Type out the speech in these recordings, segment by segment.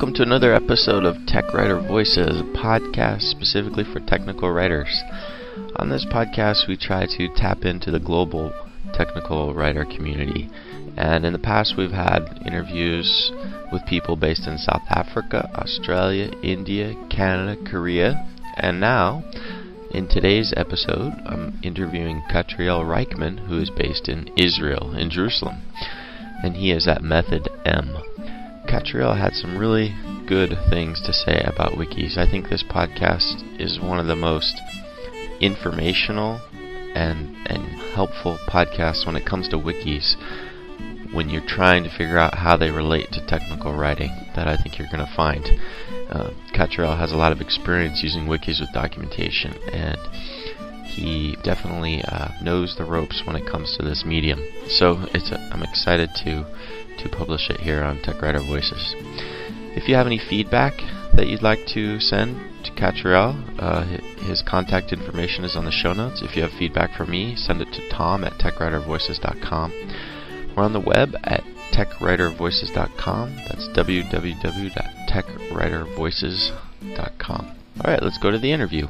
Welcome to another episode of Tech Writer Voices, a podcast specifically for technical writers. On this podcast, we try to tap into the global technical writer community. And in the past, we've had interviews with people based in South Africa, Australia, India, Canada, Korea, and now, in today's episode, I'm interviewing Catriel Reichman, who is based in Israel, in Jerusalem, and he is at Method M. Catriel had some really good things to say about wikis. I think this podcast is one of the most informational and and helpful podcasts when it comes to wikis when you're trying to figure out how they relate to technical writing that I think you're going to find. Uh, has a lot of experience using wikis with documentation and he definitely uh, knows the ropes when it comes to this medium. So it's a, I'm excited to to publish it here on Tech Writer Voices. If you have any feedback that you'd like to send to Catriel, uh, his contact information is on the show notes. If you have feedback for me, send it to tom at techwritervoices.com. We're on the web at techwritervoices.com. That's www.techwritervoices.com. All right, let's go to the interview.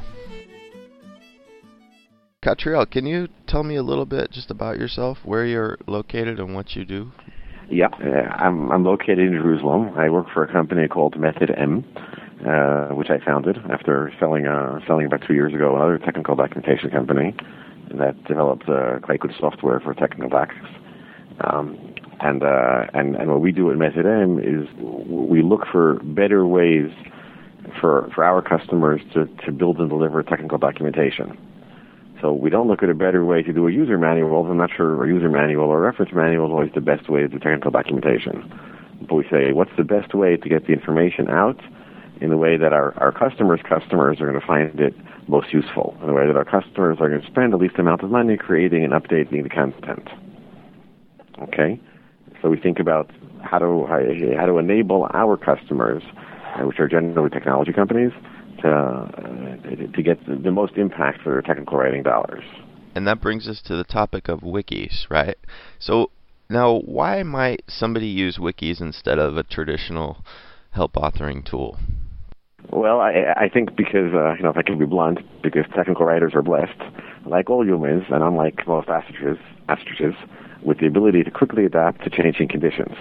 Catriel, can you tell me a little bit just about yourself, where you're located, and what you do? Yeah, uh, I'm, I'm located in Jerusalem. I work for a company called Method M, uh, which I founded after selling uh, selling about two years ago another technical documentation company that developed uh, quite good software for technical docs. Um, and, uh, and and what we do at Method M is we look for better ways for for our customers to, to build and deliver technical documentation. So we don't look at a better way to do a user manual. I'm not sure a user manual or reference manual is always the best way to do technical documentation. But we say, what's the best way to get the information out in the way that our, our customers' customers are going to find it most useful, in the way that our customers are going to spend the least amount of money creating and updating the content. Okay? So we think about how to, how, to enable our customers, uh, which are generally technology companies, uh, to get the most impact for their technical writing dollars. And that brings us to the topic of wikis, right? So now, why might somebody use wikis instead of a traditional help authoring tool? Well, I, I think because, uh, you know, if I can be blunt, because technical writers are blessed, like all humans, and unlike most ostriches, ostriches with the ability to quickly adapt to changing conditions.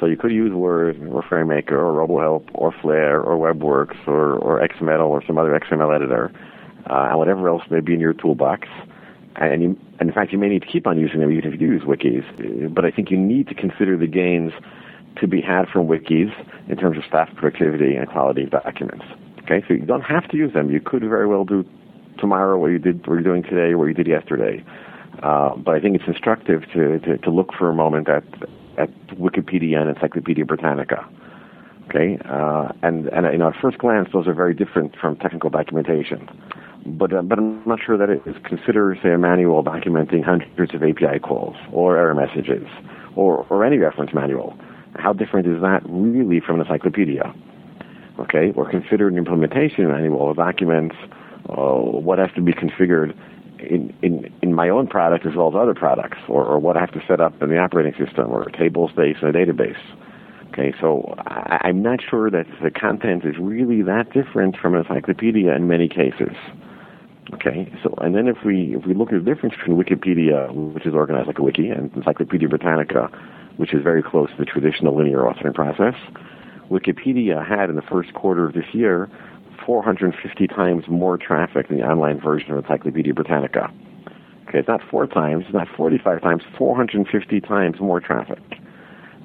So you could use Word or FrameMaker or RoboHelp or Flare or WebWorks or, or XMetal or some other XML editor uh, and whatever else may be in your toolbox. And, you, and in fact, you may need to keep on using them even if you use wikis. But I think you need to consider the gains to be had from wikis in terms of staff productivity and quality of documents. Okay, so you don't have to use them. You could very well do tomorrow what you did, what you're doing today, what you did yesterday. Uh, but I think it's instructive to, to, to look for a moment at at Wikipedia and Encyclopedia Britannica. Okay, uh, and and you know, at first glance, those are very different from technical documentation. But uh, but I'm not sure that it is consider say, a manual documenting hundreds of API calls or error messages or or any reference manual. How different is that really from an encyclopedia? Okay, or consider an implementation manual of documents uh, what has to be configured in, in, in my own product as well as other products, or, or what I have to set up in the operating system, or a table space in a database. Okay, so I, I'm not sure that the content is really that different from an encyclopedia in many cases. Okay, so and then if we if we look at the difference between Wikipedia, which is organized like a wiki, and Encyclopedia Britannica, which is very close to the traditional linear authoring process, Wikipedia had in the first quarter of this year 450 times more traffic than the online version of Encyclopedia Britannica. Okay, it's not four times, it's not 45 times, 450 times more traffic.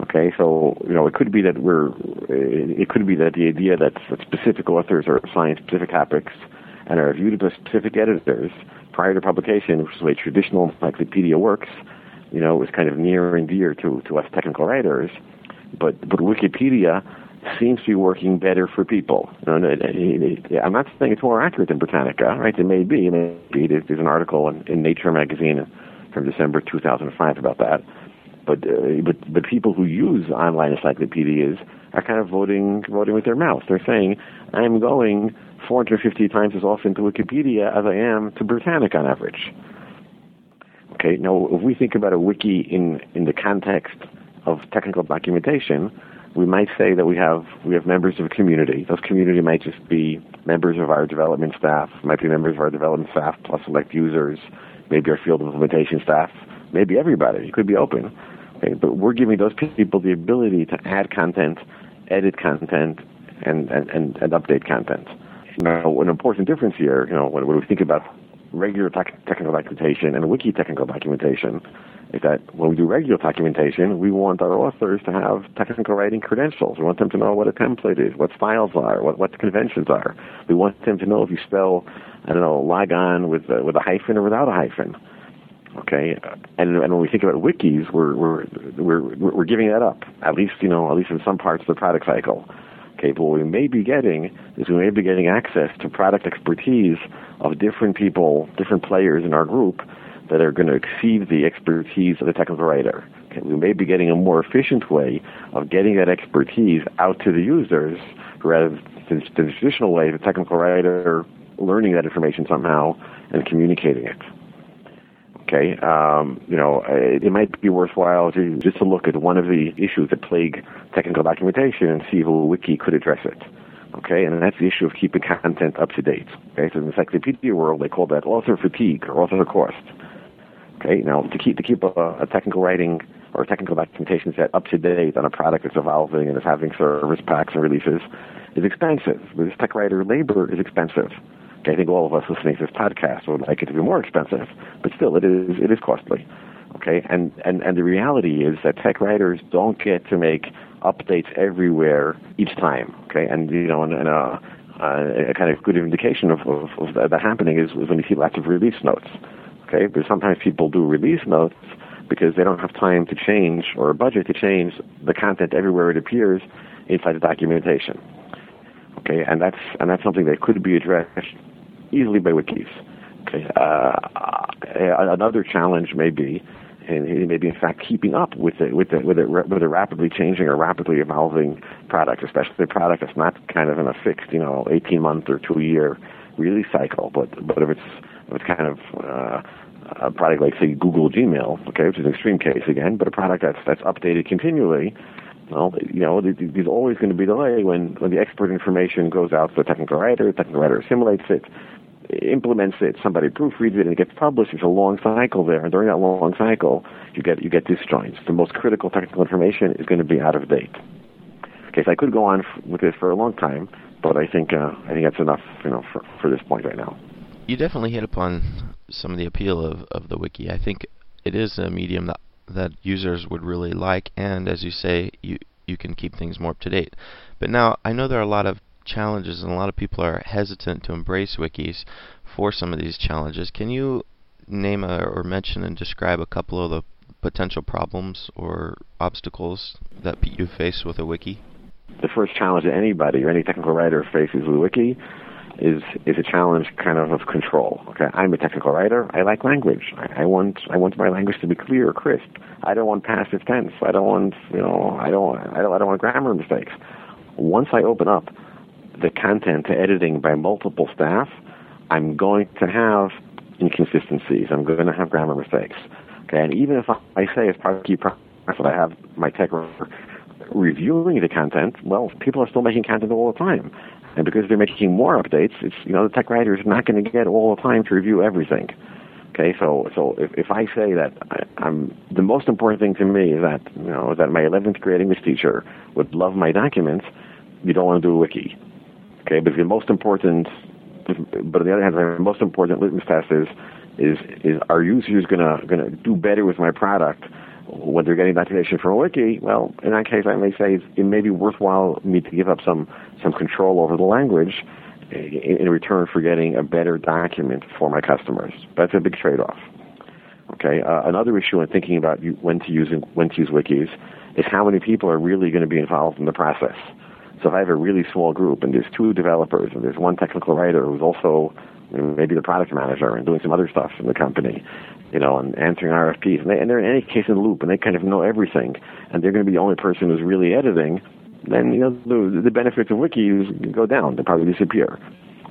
Okay, so you know it could be that we're, it could be that the idea that specific authors are assigned specific topics and are viewed by specific editors prior to publication, which is the way traditional encyclopedia works. You know, is kind of near and dear to to us technical writers, but but Wikipedia seems to be working better for people. You know, I'm not saying it's more accurate than Britannica, right? It may be. It may be. There's an article in, in Nature magazine from December 2005 about that. But uh, but but people who use online encyclopedias are kind of voting voting with their mouth. They're saying, "I'm going 450 times as often to Wikipedia as I am to Britannica on average." Okay. Now, if we think about a wiki in in the context of technical documentation, we might say that we have we have members of a community. Those community might just be members of our development staff, might be members of our development staff plus select users, maybe our field implementation staff, maybe everybody. It could be open. Okay, but we're giving those people the ability to add content, edit content, and, and, and, and update content. Now, an important difference here, you know, when, when we think about regular tech, technical documentation and wiki technical documentation, is that when we do regular documentation, we want our authors to have technical writing credentials. We want them to know what a template is, what styles are, what, what conventions are. We want them to know if you spell, I don't know, log on with, uh, with a hyphen or without a hyphen. Okay, and, and when we think about wikis, we're, we're, we're, we're giving that up, at least, you know, at least in some parts of the product cycle. Okay, but what we may be getting is we may be getting access to product expertise of different people, different players in our group that are going to exceed the expertise of the technical writer. Okay, we may be getting a more efficient way of getting that expertise out to the users rather than the traditional way of the technical writer learning that information somehow and communicating it. Okay, um, you know, it, it, might be worthwhile to, just to look at one of the issues that plague technical documentation and see if a wiki could address it. Okay, and that's the issue of keeping content up to date. Okay, so in the encyclopedia world, they call that author fatigue or author cost. Okay, now to keep to keep a, a technical writing or technical documentation set up to date on a product that's evolving and is having service packs and releases is expensive. This tech writer labor is expensive. Okay, I think all of us listening to this podcast would like it to be more expensive, but still, it is it is costly. Okay, and and and the reality is that tech writers don't get to make updates everywhere each time. Okay, and you know, and, and uh, uh, a kind of good indication of, of, of that happening is, is when you see lots of release notes. Okay, but sometimes people do release notes because they don't have time to change or a budget to change the content everywhere it appears inside the documentation. Okay, and that's and that's something that could be addressed easily by wikis. Okay, uh, another challenge may be and maybe in fact keeping up with it with it with it with a rapidly changing or rapidly evolving product, especially a product that's not kind of in a fixed, you know, 18 month or two year release cycle, but but if it's it's kind of uh, a product like say Google Gmail, okay, which is an extreme case again, but a product that's that's updated continually. Well, you know, there's always going to be delay when when the expert information goes out to the technical writer, the technical writer assimilates it, implements it, somebody proofreads it, and it gets published. It's a long cycle there, and during that long cycle, you get you get disjoints. The most critical technical information is going to be out of date. Okay, so I could go on with this for a long time, but I think uh, I think that's enough, you know, for for this point right now. You definitely hit upon some of the appeal of of the wiki. I think it is a medium that that users would really like, and as you say, you you can keep things more up to date. But now I know there are a lot of challenges, and a lot of people are hesitant to embrace wikis for some of these challenges. Can you name a, or mention and describe a couple of the potential problems or obstacles that you face with a wiki? The first challenge that anybody or any technical writer faces with a wiki is is a challenge kind of of control. Okay, I'm a technical writer. I like language. I, I want I want my language to be clear, crisp. I don't want passive tense. I don't want you know I don't I don't I don't want grammar mistakes. Once I open up the content to editing by multiple staff, I'm going to have inconsistencies. I'm going to have grammar mistakes. Okay, and even if I say as part of the key process I have my tech reviewing the content, well, people are still making content all the time. And because they're making more updates, it's you know the tech writer is not going to get all the time to review everything. Okay, so so if, if I say that I, am the most important thing to me is that you know that my 11th grade English teacher would love my documents, you don't want to do a wiki. Okay, but the most important, but on the other hand, the most important litmus test is is is are users gonna gonna do better with my product when they're getting documentation from a wiki? Well, in that case, I may say it may be worthwhile me to give up some some control over the language in, in return for getting a better document for my customers. That's a big trade-off. Okay, uh, another issue in thinking about when to use when to use wikis is how many people are really going to be involved in the process. So if I have a really small group and there's two developers and there's one technical writer who's also maybe the product manager and doing some other stuff in the company, you know, and answering RFPs, and, they, and they're in any case in the loop and they kind of know everything, and they're going to be the only person who's really editing, then you know the, the benefits of wikis go down. They probably disappear.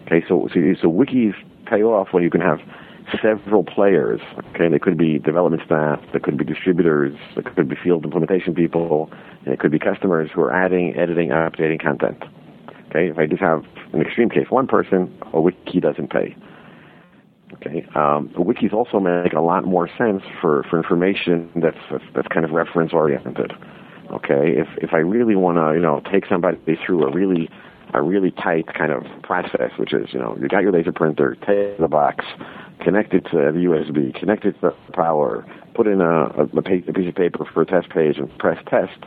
Okay, so so, so wikis pay off when you can have several players. Okay, they could be development staff, they could be distributors, they could be field implementation people, and it could be customers who are adding, editing, updating content. Okay, if I just have an extreme case, one person, a wiki doesn't pay. Okay, um, wikis also make a lot more sense for, for information that's that's kind of reference oriented. Okay, if if I really want to, you know, take somebody through a really a really tight kind of process, which is, you know, you got your laser printer, take the box, connect it to the USB, connect it to the power, put in a, a, a piece of paper for a test page, and press test.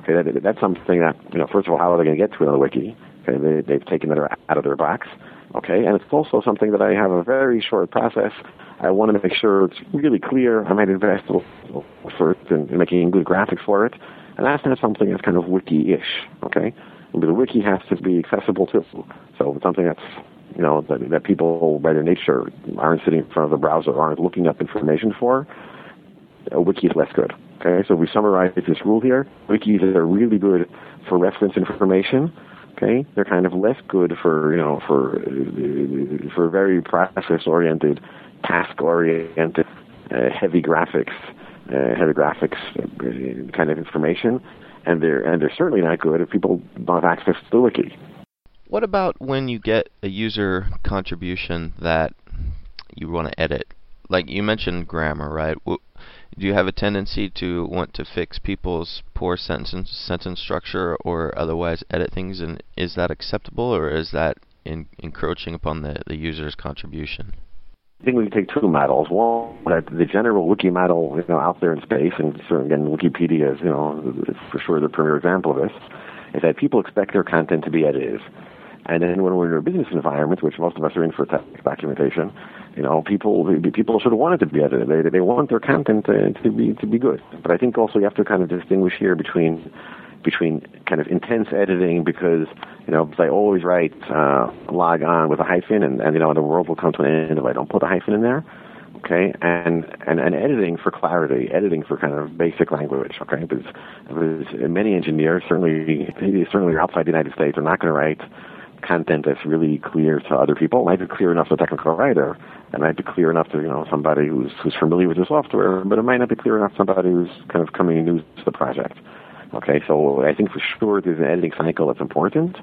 Okay, that, that's something that, you know, first of all, how are they going to get to it on the wiki? Okay, they, they've taken it out of their box. Okay, and it's also something that I have a very short process. I want to make sure it's really clear. I might invest a little effort in, in making good graphics for it, and that's not something that's kind of wiki-ish. Okay, the wiki has to be accessible too. So something that's you know that, that people by their nature aren't sitting in front of the browser, aren't looking up information for. A wiki is less good. Okay, so we summarize this rule here. Wikis are really good for reference information Okay, they're kind of less good for you know for for very process oriented, task oriented, uh, heavy graphics, uh, heavy graphics uh, kind of information, and they're and they're certainly not good if people don't have access to the wiki. What about when you get a user contribution that you want to edit? Like you mentioned grammar, right? Do you have a tendency to want to fix people's poor sentence sentence structure or otherwise edit things and is that acceptable or is that in, encroaching upon the, the user's contribution? I think we can take two models. One, that the general wiki model, you know, out there in space, and certainly again, Wikipedia is, you know, for sure the premier example of this, is that people expect their content to be is. And then when we're in a business environment, which most of us are in for text documentation, you know, people people sort of want it to be edited. They they want their content to, to be to be good. But I think also you have to kind of distinguish here between between kind of intense editing because you know I always write uh, log on with a hyphen and, and you know the world will come to an end if I don't put a hyphen in there. Okay, and and and editing for clarity, editing for kind of basic language. Okay, because, because many engineers certainly certainly outside the United States are not going to write content that's really clear to other people. It might be clear enough to a technical writer. It might be clear enough to you know somebody who's who's familiar with the software, but it might not be clear enough to somebody who's kind of coming new to the project. Okay, so I think for sure there's an editing cycle that's important.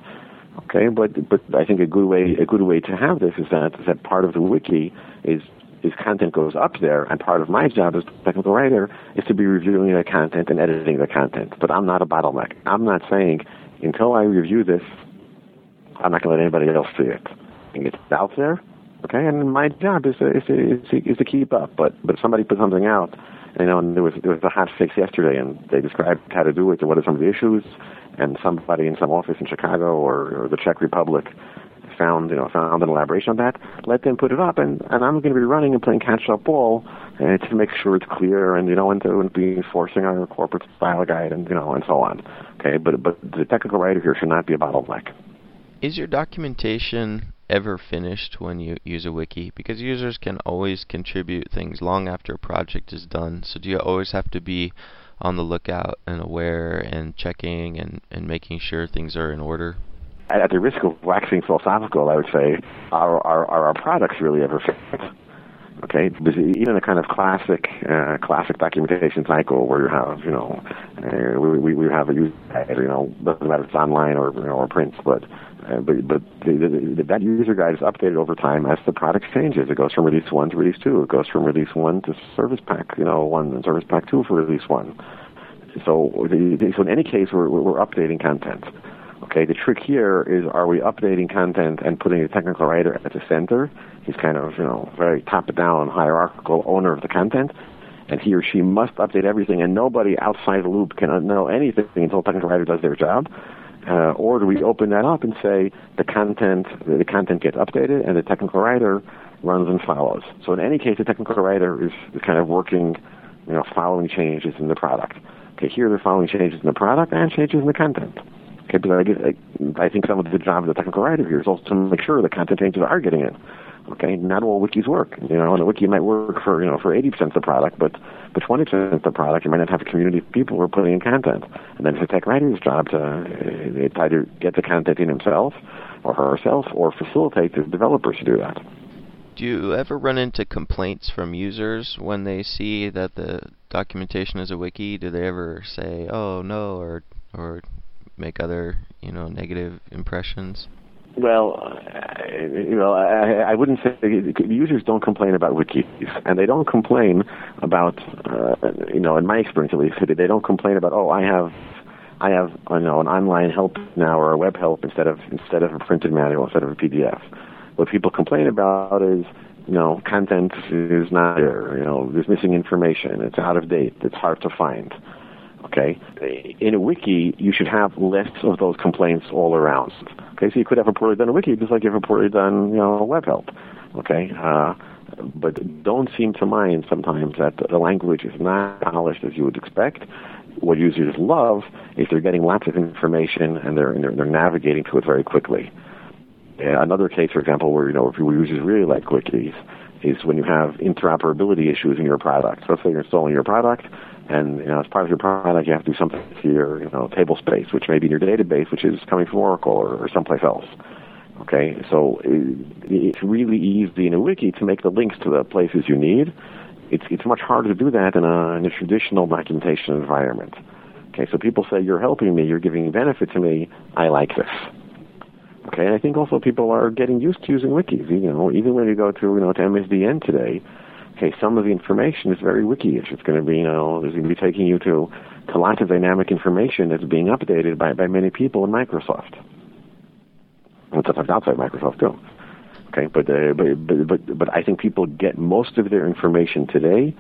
Okay, but but I think a good way a good way to have this is that is that part of the wiki is is content goes up there, and part of my job as technical writer is to be reviewing the content and editing the content. But I'm not a bottleneck. I'm not saying until I review this, I'm not going to let anybody else see it. And it's out there, okay. And my job is to, is to, is to, is to keep up. But but if somebody put something out, you know, and there was there was a hot fix yesterday, and they described how to do it and what are some of the issues, and somebody in some office in Chicago or, or the Czech Republic found you know found an elaboration on that, let them put it up, and and I'm going to be running and playing catch up ball uh, to make sure it's clear, and you know, and to and be enforcing our corporate style guide, and you know, and so on. Okay, but but the technical writer here should not be a bottleneck. Is your documentation ever finished when you use a wiki? Because users can always contribute things long after a project is done. So do you always have to be on the lookout and aware and checking and, and making sure things are in order? At the risk of waxing philosophical, I would say, are, are, are our products really ever finished? Okay, even a kind of classic, uh, classic documentation cycle where you have, you know, uh, we, we have a user you know, doesn't matter if it's online or, you know, or print, but uh, but but the, the, the, that user guide is updated over time as the product changes. It goes from release one to release two. It goes from release one to service pack, you know, one and service pack two for release one. So, the, so in any case, we're, we're updating content. Okay, the trick here is are we updating content and putting a technical writer at the center? He's kind of, you know, very top-down, hierarchical owner of the content, and he or she must update everything, and nobody outside the loop can know anything until the technical writer does their job. Uh, or do we open that up and say the content the content gets updated and the technical writer runs and follows? So in any case, the technical writer is kind of working, you know, following changes in the product. Okay, here they're following changes in the product and changes in the content. Okay, but I, I, I think some of the job of the technical writer here is also to make sure the content changes are getting in. Okay, not all wikis work. You know, and a wiki might work for you know for 80% of the product, but but 20% of the product you might not have a community of people who are putting in content. And then it's a tech writer's job to uh, either get the content in himself or herself, or facilitate the developers to do that. Do you ever run into complaints from users when they see that the documentation is a wiki? Do they ever say, "Oh no," or or make other you know negative impressions? Well, uh, you know, I, I wouldn't say users don't complain about wikis, and they don't complain about, uh, you know, in my experience at least, they don't complain about, oh, I have, I have, you know, an online help now or a web help instead of instead of a printed manual instead of a PDF. What people complain about is, you know, content is not there, you know, there's missing information, it's out of date, it's hard to find. Okay, in a wiki, you should have lists of those complaints all around. Okay, so you could have a poorly done a wiki just like you have a poorly done, you know, web help. Okay, uh, but don't seem to mind sometimes that the language is not polished as you would expect. What users love is they're getting lots of information and they're they're, they're navigating to it very quickly. Uh, another case, for example, where you know if users really like wikis, is when you have interoperability issues in your product. So let's say you're installing your product and you know, as part of your product, you have to do something to your you know table space, which may be in your database, which is coming from Oracle or, or someplace else. Okay, so it, it's really easy in a wiki to make the links to the places you need. It's it's much harder to do that in a, in a traditional documentation environment. Okay, so people say you're helping me, you're giving benefit to me. I like this. Okay, and I think also people are getting used to using wikis. You know, even when you go to you know to MSDN today, okay, some of the information is very wiki-ish. It's going to be, you know, it's going to be taking you to, to lots of dynamic information that's being updated by, by many people in Microsoft. And sometimes outside Microsoft too. Okay, but, uh, but, but, but, but I think people get most of their information today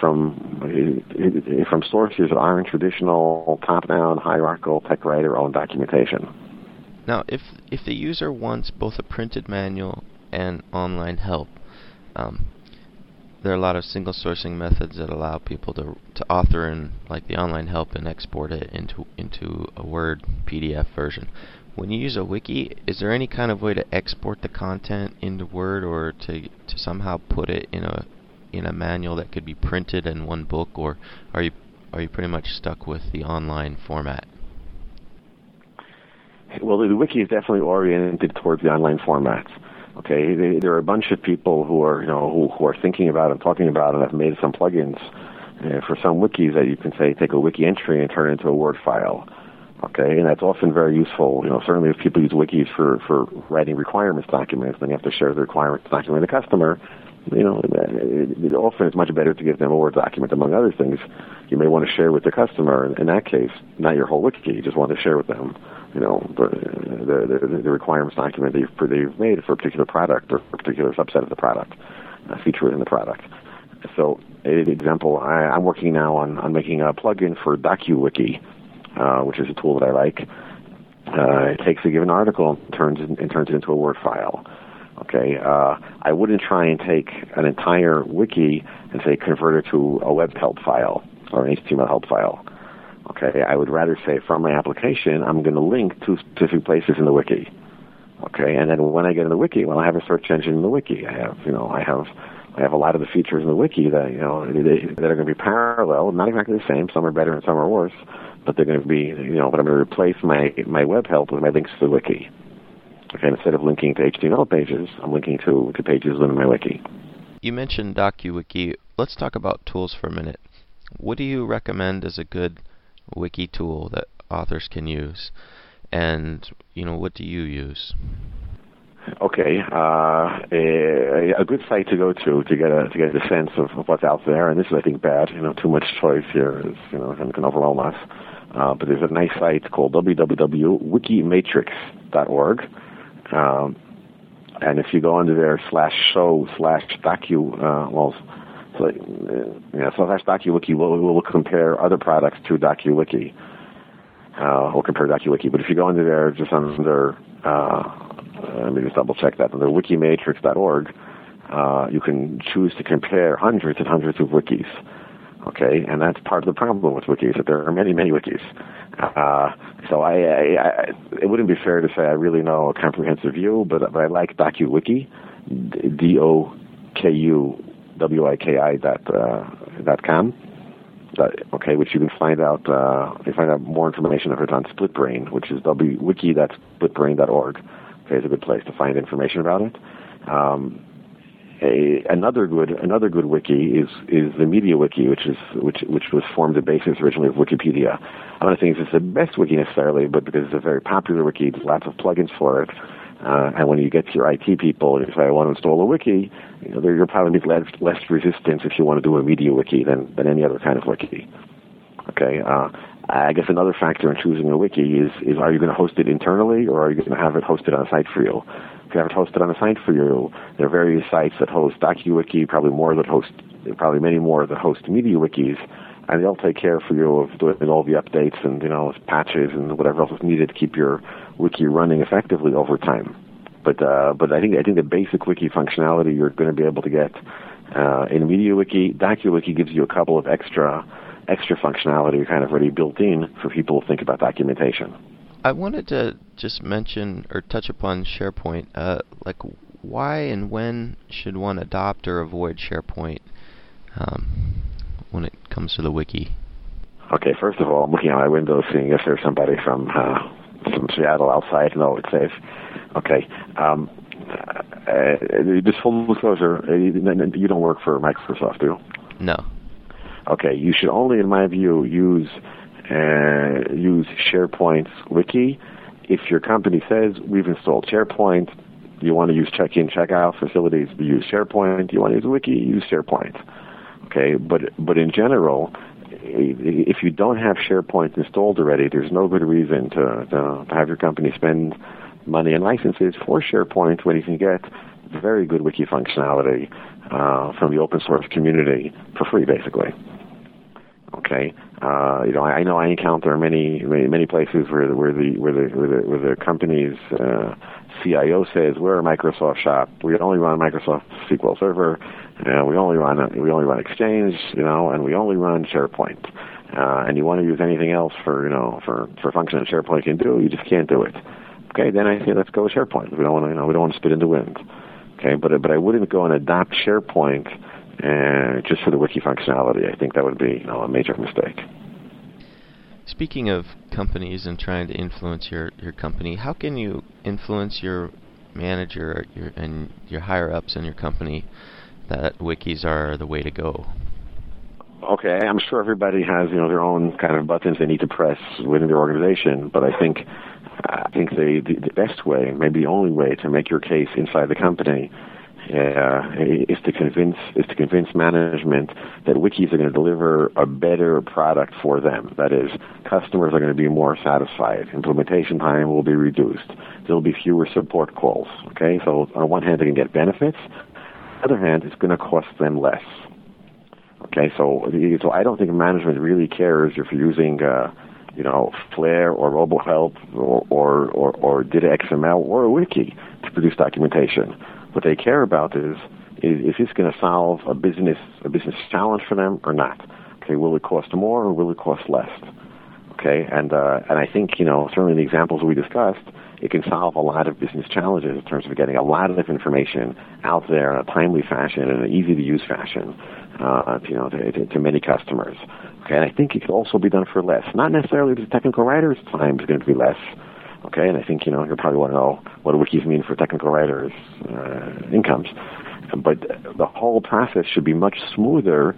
from, uh, from sources that aren't traditional top-down hierarchical tech writer owned documentation. Now, if, if the user wants both a printed manual and online help, um, there are a lot of single sourcing methods that allow people to to author in like the online help and export it into into a Word PDF version. When you use a wiki, is there any kind of way to export the content into Word or to to somehow put it in a in a manual that could be printed in one book, or are you are you pretty much stuck with the online format? Well, the wiki is definitely oriented towards the online formats. Okay, they, there are a bunch of people who are you know who, who are thinking about it, talking about it, have made some plugins uh, for some wikis that you can say take a wiki entry and turn it into a Word file. Okay, and that's often very useful. You know, certainly if people use wikis for for writing requirements documents, then you have to share the requirements document with the customer. You know, often it's much better to give them a Word document, among other things. You may want to share with the customer. In that case, not your whole wiki, you just want to share with them you know, the, the, the requirements document they've, they've made for a particular product or a particular subset of the product, a feature within the product. So, an example, I, I'm working now on, on making a plugin for DokuWiki, uh, which is a tool that I like. Uh, it takes a given article and turns it, and turns it into a Word file. Okay, uh, I wouldn't try and take an entire wiki and say convert it to a web help file or an HTML help file. Okay, I would rather say from my application, I'm going to link to specific places in the wiki. Okay, and then when I get in the wiki, well, I have a search engine in the wiki. I have, you know, I have, I have a lot of the features in the wiki that you know they, that are going to be parallel, not exactly the same. Some are better and some are worse, but they're going to be, you know, but I'm going to replace my my web help with my links to the wiki. Okay, instead of linking to HTML pages, I'm linking to to pages within my wiki. You mentioned DokuWiki. Let's talk about tools for a minute. What do you recommend as a good wiki tool that authors can use. And you know, what do you use? Okay, uh, a, a, good site to go to to get a to get a sense of, of, what's out there, and this is I think bad. You know, too much choice here is you know can, can overwhelm us. Uh, but there's a nice site called www.wikimatrix.org, um, and if you go under there slash show slash docu uh, well so, uh, yeah, so that's DokuWiki. We'll, we'll compare other products to DokuWiki. Uh, we'll compare DokuWiki. But if you go under there just under, uh, let me just double check that, under wikimatrix.org, uh, you can choose to compare hundreds and hundreds of wikis. Okay, and that's part of the problem with wikis, that there are many, many wikis. Uh, so I, I, I, it wouldn't be fair to say I really know a comprehensive view, but, but I like DokuWiki, D-O-K-U wiki dot uh, dot com. okay, which you can find out uh, you find out more information of it on SplitBrain, which is wiki.splitbrain.org. Okay, it's a good place to find information about it. Um, a, another good another good wiki is is the Media Wiki, which is which which was formed the basis originally of Wikipedia. I'm not saying it's the best wiki necessarily, but because it's a very popular wiki, there's lots of plugins for it. Uh, and when you get to your IT people and you say, I want to install a wiki, you know, you're probably less, less resistance if you want to do a media wiki than, than any other kind of wiki. Okay. Uh, I guess another factor in choosing a wiki is, is are you going to host it internally or are you going to have it hosted on site for you? You have it hosted on a site for you, there are various sites that host DokuWiki, probably more that host, probably many more that host media wikis, and they'll take care for you of doing all the updates and, you know, patches and whatever else is needed to keep your wiki running effectively over time. But, uh, but I think, I think the basic wiki functionality you're going to be able to get, uh, in MediaWiki, DokuWiki gives you a couple of extra, extra functionality kind of already built in for people to think about documentation. I wanted to just mention or touch upon SharePoint. Uh, like, why and when should one adopt or avoid SharePoint um, when it comes to the wiki? Okay, first of all, I'm looking out my window seeing if there's somebody from uh, from Seattle outside. No, it's safe. Okay. Um, uh, just full disclosure, uh, you don't work for Microsoft, do you? No. Okay, you should only, in my view, use uh, use SharePoint Wiki if your company says we've installed SharePoint. You want to use check-in, check-out facilities, use SharePoint. You want to use Wiki, use SharePoint. Okay, but but in general, if you don't have SharePoint installed already, there's no good reason to, to, have your company spend money and licenses for SharePoint when you can get very good wiki functionality uh, from the open source community for free, basically. Okay, uh, you know, I, I know I encounter many, many, many places where where the where the where the, where the company's uh, CIO says we're a Microsoft shop. We only run Microsoft SQL Server. Uh, we only run we only run Exchange, you know, and we only run SharePoint. Uh, and you want to use anything else for you know for for function that SharePoint can do, you just can't do it. Okay, then I say let's go with SharePoint. We don't want to you know we don't want to spit in the wind. Okay, but but I wouldn't go and adopt SharePoint uh, just for the wiki functionality. I think that would be you know, a major mistake. Speaking of companies and trying to influence your, your company, how can you influence your manager your, and your higher ups in your company that wikis are the way to go? Okay, I'm sure everybody has you know their own kind of buttons they need to press within their organization, but I think I think the, the the best way, maybe the only way to make your case inside the company uh, is to convince is to convince management that wikis are going to deliver a better product for them. That is, customers are going to be more satisfied. Implementation time will be reduced. There'll be fewer support calls. Okay, so on one hand they can get benefits. On the other hand, it's going to cost them less. Okay, so so I don't think management really cares if you're using. Uh, you know, Flare or RoboHelp or, or, or, or DITA XML or a wiki to produce documentation what they care about is, is, is this going to solve a business a business challenge for them or not? Okay, will it cost more or will it cost less? Okay, and uh, and I think you know certainly in the examples we discussed, it can solve a lot of business challenges in terms of getting a lot of information out there in a timely fashion and an easy to use fashion, uh, you know, to, to, to many customers. Okay, and I think it can also be done for less. Not necessarily because technical writers' time is going to be less, Okay, and I think you know you probably want to know what do wikis mean for technical writers' uh, incomes, but the whole process should be much smoother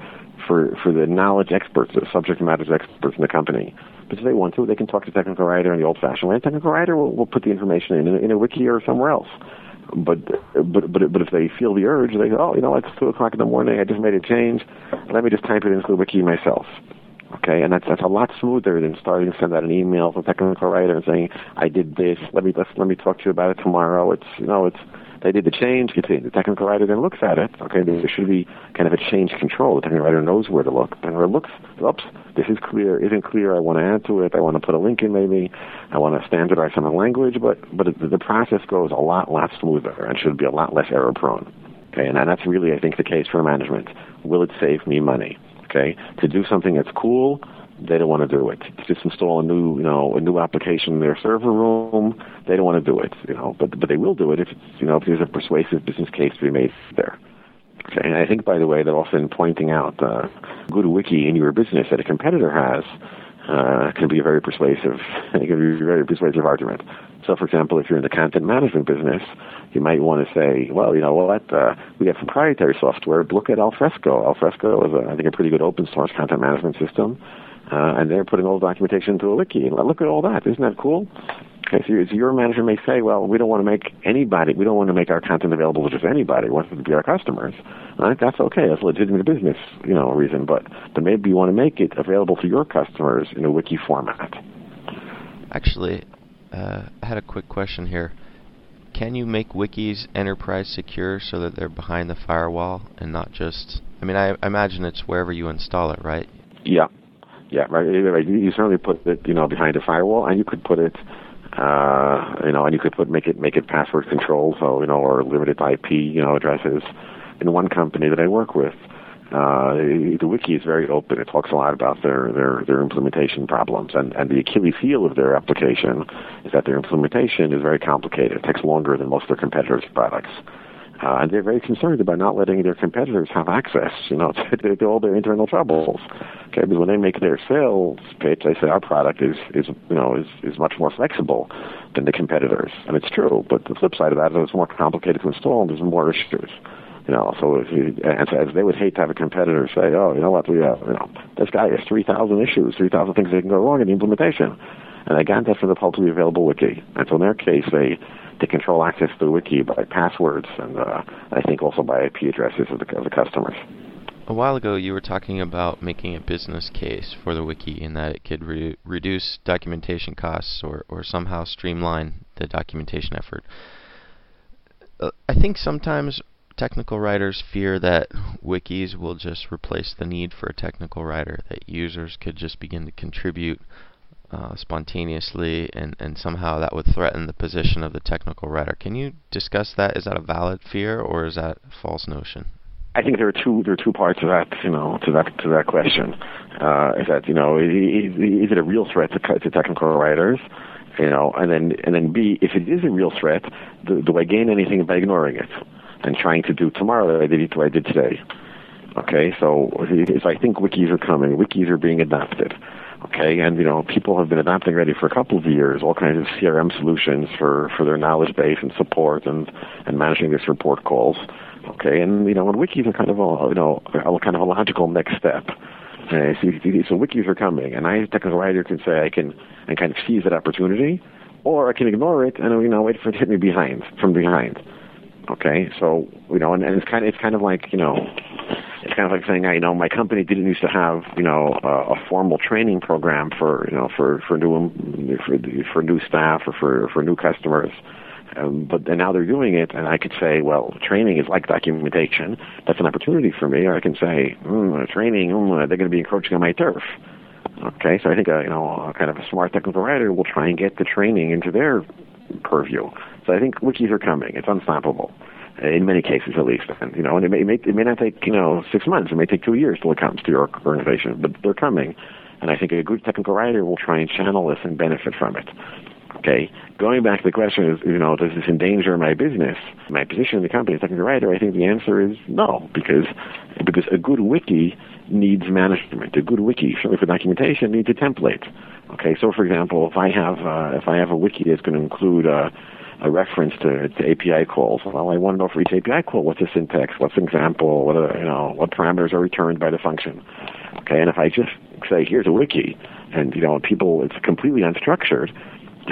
for for the knowledge experts, the subject matter experts in the company. But if they want to, they can talk to technical writer in the old-fashioned way. Technical writer will, will put the information in, in a wiki or somewhere else. But but but but if they feel the urge, they go, oh, you know, it's two o'clock in the morning. I just made a change. Let me just type it into the wiki myself. Okay, and that's that's a lot smoother than starting to send out an email to a technical writer and saying, "I did this. Let me let's, let me talk to you about it tomorrow." It's you know it's they did the change. The technical writer then looks at it. Okay, there should be kind of a change control. The technical writer knows where to look. The technical writer looks, oops, this is clear, isn't clear. I want to add to it. I want to put a link in maybe. I want to standardize some of the language, but but it, the process goes a lot lot smoother and should be a lot less error prone. Okay, and that's really I think the case for management. Will it save me money? Okay, to do something that's cool, they don't want to do it. To just install a new, you know, a new application in their server room, they don't want to do it. You know, but but they will do it if it's, you know, if there's a persuasive business case to be made there. Okay, and I think, by the way, that often pointing out uh, good wiki in your business that a competitor has uh, can be a very persuasive, it can be a very persuasive argument. So, for example, if you're in the content management business, you might want to say, well, you know what, uh, we have proprietary software. Look at Alfresco. Alfresco is, a, I think, a pretty good open source content management system, uh, and they're putting all the documentation into a wiki. Look at all that. Isn't that cool? Okay, so your manager may say, well, we don't want to make anybody, we don't want to make our content available to just anybody. We want them to be our customers. Right? That's okay. That's a legitimate business, you know, reason. But, but maybe you want to make it available to your customers in a wiki format. Actually, uh, I had a quick question here. Can you make wikis enterprise secure so that they're behind the firewall and not just? I mean, I, I imagine it's wherever you install it, right? Yeah, yeah, right. You certainly put it, you know, behind a firewall, and you could put it, uh, you know, and you could put make it make it password controlled, so you know, or limited IP, you know, addresses. In one company that I work with, uh, the wiki is very open. It talks a lot about their, their, their implementation problems. And, and the Achilles heel of their application is that their implementation is very complicated. It takes longer than most of their competitors' products. Uh, and they're very concerned about not letting their competitors have access, you know, to, to all their internal troubles. Okay, because when they make their sales pitch, they say our product is, is you know, is, is much more flexible than the competitors, and it's true. But the flip side of that is it's more complicated to install, and there's more issues. You know, so if you, and so they would hate to have a competitor say, oh, you know what, we have, you know, this guy has 3,000 issues, 3,000 things that can go wrong in the implementation. And they got that from the publicly available wiki. And so in their case, they, they control access to the wiki by passwords and uh, I think also by IP addresses of the, of the customers. A while ago, you were talking about making a business case for the wiki in that it could re- reduce documentation costs or, or somehow streamline the documentation effort. Uh, I think sometimes technical writers fear that wikis will just replace the need for a technical writer, that users could just begin to contribute uh, spontaneously, and, and somehow that would threaten the position of the technical writer. Can you discuss that? Is that a valid fear, or is that a false notion? I think there are two there are two parts to that you know to that to that question. Uh, is that you know is, is it a real threat to, to technical writers? You know, and then and then B, if it is a real threat, do, do I gain anything by ignoring it? and trying to do tomorrow that I did what I did today. Okay, so if I think wikis are coming, wikis are being adopted. Okay, and you know people have been adopting Ready for a couple of years all kinds of CRM solutions for for their knowledge base and support and and managing their support calls. Okay, and you know and wikis are kind of a you know a kind of a logical next step. Uh, so, so wikis are coming, and I, as a technical writer, can say I can and kind of seize that opportunity, or I can ignore it and you know wait for it to hit me behind from behind. Okay, so you know, and, and it's kind of it's kind of like you know, it's kind of like saying, you know, my company didn't used to have you know a, a formal training program for you know for for new for, for new staff or for for new customers. Um, but and now they're doing it, and I could say, well, training is like documentation. That's an opportunity for me. Or I can say, mm, training, mm, they're going to be encroaching on my turf. Okay, so I think a, you know, a kind of a smart technical writer will try and get the training into their purview. So I think wikis are coming. It's unstoppable in many cases at least. And you know, and it may, it may it may not take you know six months. It may take two years till it comes to your organization, but they're coming. And I think a good technical writer will try and channel this and benefit from it. Okay, going back to the question is, you know, does this endanger my business, my position in the company as a technical writer? I think the answer is no, because because a good wiki needs management. A good wiki, certainly for documentation, needs a template. Okay, so for example, if I have uh, if I have a wiki that's going to include uh, a reference to, to API calls. Well, I want to know for each API call what's the syntax, what's the example, what are, you know, what parameters are returned by the function. Okay, and if I just say here's a wiki, and you know people it's completely unstructured,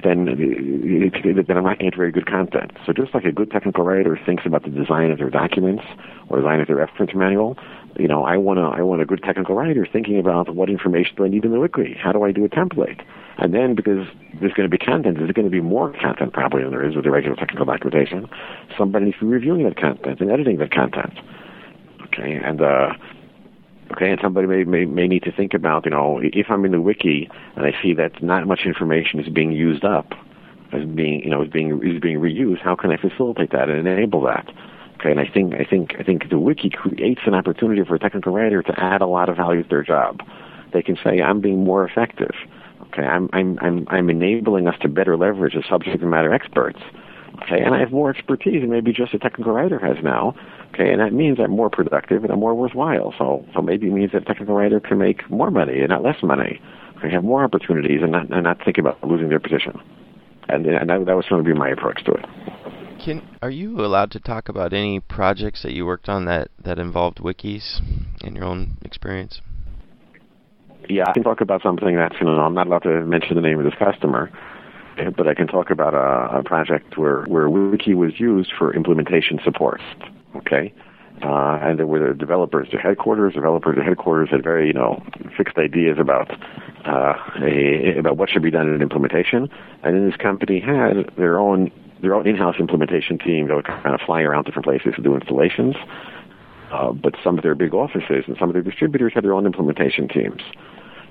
then then I'm not going to get very good content. So just like a good technical writer thinks about the design of their documents or design of their reference manual, you know, I want to I want a good technical writer thinking about what information do I need in the wiki? How do I do a template? And then because there's going to be content, there's going to be more content probably than there is with the regular technical documentation. Somebody needs to be reviewing that content and editing that content. Okay, and uh, okay, and somebody may, may may need to think about you know if I'm in the wiki and I see that not much information is being used up, as being you know is being is being reused, how can I facilitate that and enable that? Okay, and I think I think I think the wiki creates an opportunity for a technical writer to add a lot of value to their job. They can say, "I'm being more effective." Okay, I'm I'm I'm I'm enabling us to better leverage as subject matter experts. Okay, and I have more expertise than maybe just a technical writer has now. Okay, and that means I'm more productive and I'm more worthwhile. So so maybe it means that a technical writer can make more money and not less money. okay, have more opportunities and not, and not think about losing their position. And, and that, that was going to be my approach to it. Can are you allowed to talk about any projects that you worked on that that involved wikis in your own experience? Yeah, I can talk about something that's you know I'm not allowed to mention the name of this customer, but I can talk about a, a project where where wiki was used for implementation support. Okay. Uh, and there were the developers at headquarters. Developers at headquarters had very, you know, fixed ideas about uh, a, about what should be done in implementation. And then this company had their own their own in-house implementation team that would kind of fly around different places to do installations. Uh, but some of their big offices and some of their distributors had their own implementation teams.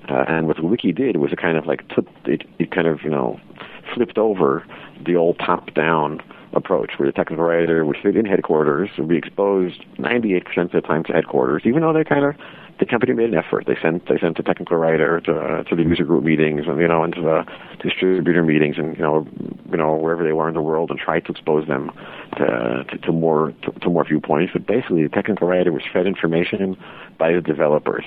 Uh, and what Wiki did was it kind of like took it, it kind of you know flipped over the old top-down approach, where the technical writer would sit in headquarters, would be exposed 98% of the time to headquarters, even though they kind of the company made an effort. They sent they sent the technical writer to to the user group meetings and you know into the distributor meetings and you know you know wherever they were in the world and tried to expose them to to, to more to, to more viewpoints. But basically, the technical writer was fed information by the developers.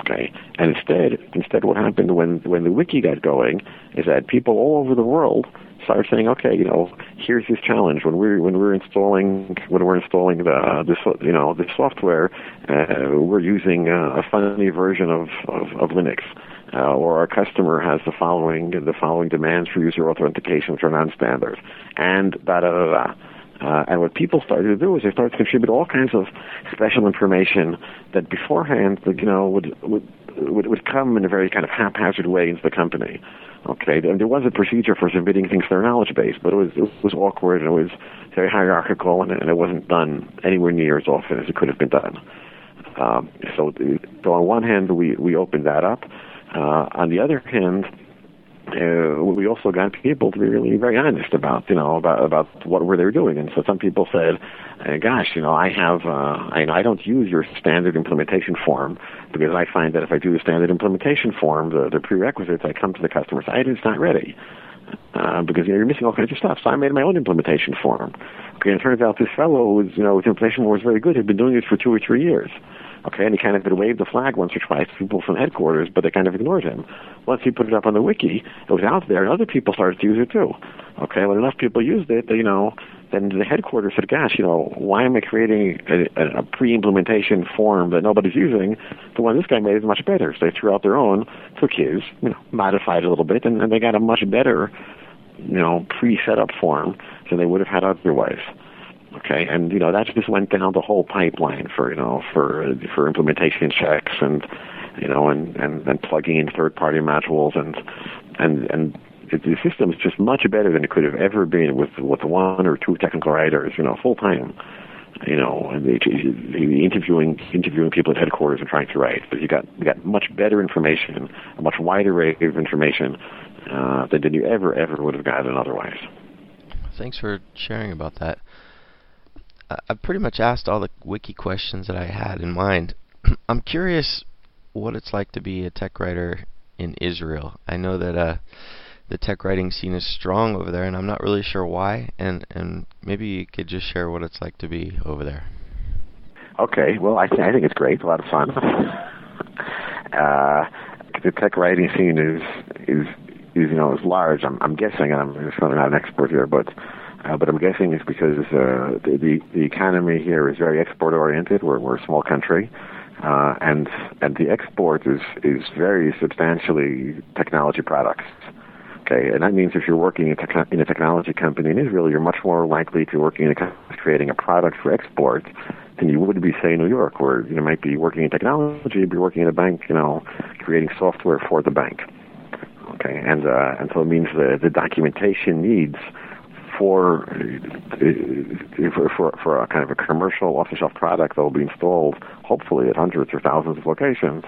Okay, and instead, instead, what happened when when the wiki got going is that people all over the world started saying, okay, you know, here's this challenge when we're when we're installing when we're installing the this you know the software, uh, we're using a, a funny version of of, of Linux. Uh, or our customer has the following the following demands for user authentication which are non-standard, and da da da da. Uh, and what people started to do is they started to contribute all kinds of special information that beforehand, you know, would would would, would come in a very kind of haphazard way into the company. Okay, and there was a procedure for submitting things to their knowledge base, but it was it was awkward and it was very hierarchical, and, and it wasn't done anywhere near as often as it could have been done. Um, so, so on one hand, we we opened that up. Uh, on the other hand, uh, we also got people to be really very honest about you know about about what were they doing. And so some people said uh, gosh you know i have uh, I, I don't use your standard implementation form because i find that if i do the standard implementation form the, the prerequisites i come to the customer side it's not ready uh, because you know, you're missing all kinds of stuff. So i made my own implementation form. Okay and it turns out this fellow was you know his implementation form was very good. He'd been doing it for two or three years Okay, and he kind of had waved the flag once or twice to people from headquarters, but they kind of ignored him. Once he put it up on the wiki, it was out there, and other people started to use it too. Okay, when enough people used it, you know, then the headquarters said, "Gosh, you know, why am I creating a, a pre-implementation form that nobody's using? The one this guy made is much better." So they threw out their own, took his, you know, modified a little bit, and, and they got a much better, you know, pre-set-up form than they would have had otherwise. Okay, and you know that just went down the whole pipeline for you know for for implementation checks and you know and and, and plugging in third party modules and and and the system is just much better than it could have ever been with with one or two technical writers you know full time you know and they, interviewing interviewing people at headquarters and trying to write. But you got you got much better information a much wider array of information uh, than you ever ever would have gotten otherwise. Thanks for sharing about that I've pretty much asked all the wiki questions that I had in mind. I'm curious what it's like to be a tech writer in Israel. I know that uh, the tech writing scene is strong over there, and I'm not really sure why. And and maybe you could just share what it's like to be over there. Okay, well, I, th- I think it's great. A lot of fun. uh, the tech writing scene is is is you know is large. I'm, I'm guessing, and I'm certainly not an expert here, but uh, but I'm guessing it's because uh, the, the the economy here is very export oriented. We're we're a small country, uh, and and the export is is very substantially technology products. Okay, and that means if you're working in, te- in a technology company in Israel, you're much more likely to be working in a, creating a product for export than you would be, say, in New York, where you might be working in technology, you'd be working in a bank, you know, creating software for the bank. Okay, and uh, and so it means the the documentation needs for, for for for a kind of a commercial off-the-shelf product that will be installed, hopefully at hundreds or thousands of locations,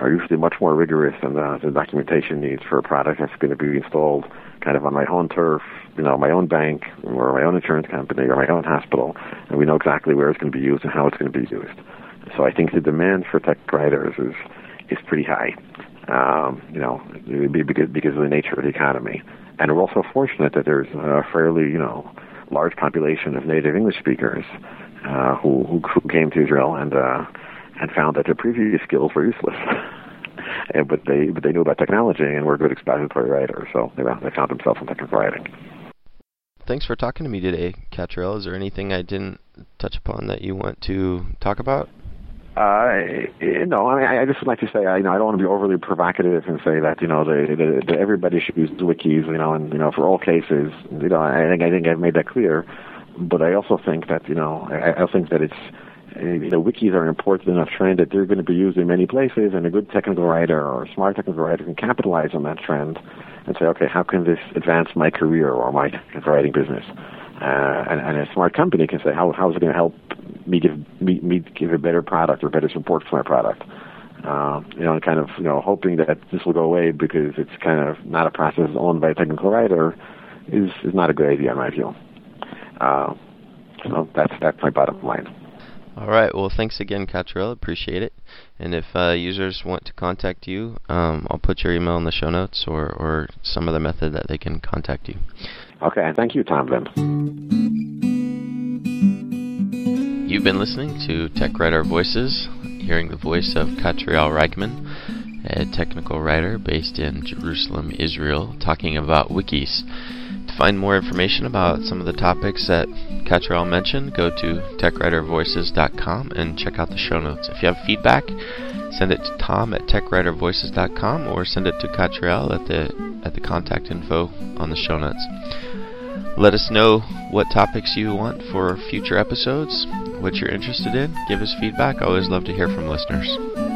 are usually much more rigorous than the, the documentation needs for a product that's going to be installed kind of on my own turf, you know, my own bank or my own insurance company or my own hospital, and we know exactly where it's going to be used and how it's going to be used. So I think the demand for tech writers is is pretty high. Um, you know, because of the nature of the economy. And we're also fortunate that there's a fairly, you know, large population of native English speakers uh, who, who, came to Israel and uh, and found that their previous skills were useless. uh, but they but they knew about technology and were good expository writers, so they they found themselves in technical writing. Thanks for talking to me today, Katriel. Is there anything I didn't touch upon that you want to talk about? Uh, no, I mean, I just would like to say, I, you know, I don't want to be overly provocative and say that, you know, the, the, the everybody should use wikis, you know, and you know, for all cases, you know, I think I think I've made that clear. But I also think that, you know, I, I think that it's, you know, wikis are an important enough trend that they're going to be used in many places, and a good technical writer or a smart technical writer can capitalize on that trend and say, okay, how can this advance my career or my writing business? Uh, and, and a smart company can say, how how is it going to help me give me, me give a better product or better support for my product? Uh, you know, and kind of you know hoping that this will go away because it's kind of not a process owned by a technical writer is is not a good idea in my view. Uh, so that's that's my bottom line. All right. Well, thanks again, Katriel. Appreciate it. And if uh, users want to contact you, um, I'll put your email in the show notes or, or some other method that they can contact you. Okay. Thank you, Tom. You've been listening to Tech Writer Voices, hearing the voice of Katriel Reichman, a technical writer based in Jerusalem, Israel, talking about wikis. To find more information about some of the topics that Katriel mentioned, go to techwritervoices.com and check out the show notes. If you have feedback, send it to tom at techwritervoices.com or send it to Katriel at the at the contact info on the show notes. Let us know what topics you want for future episodes, what you're interested in. Give us feedback. I always love to hear from listeners.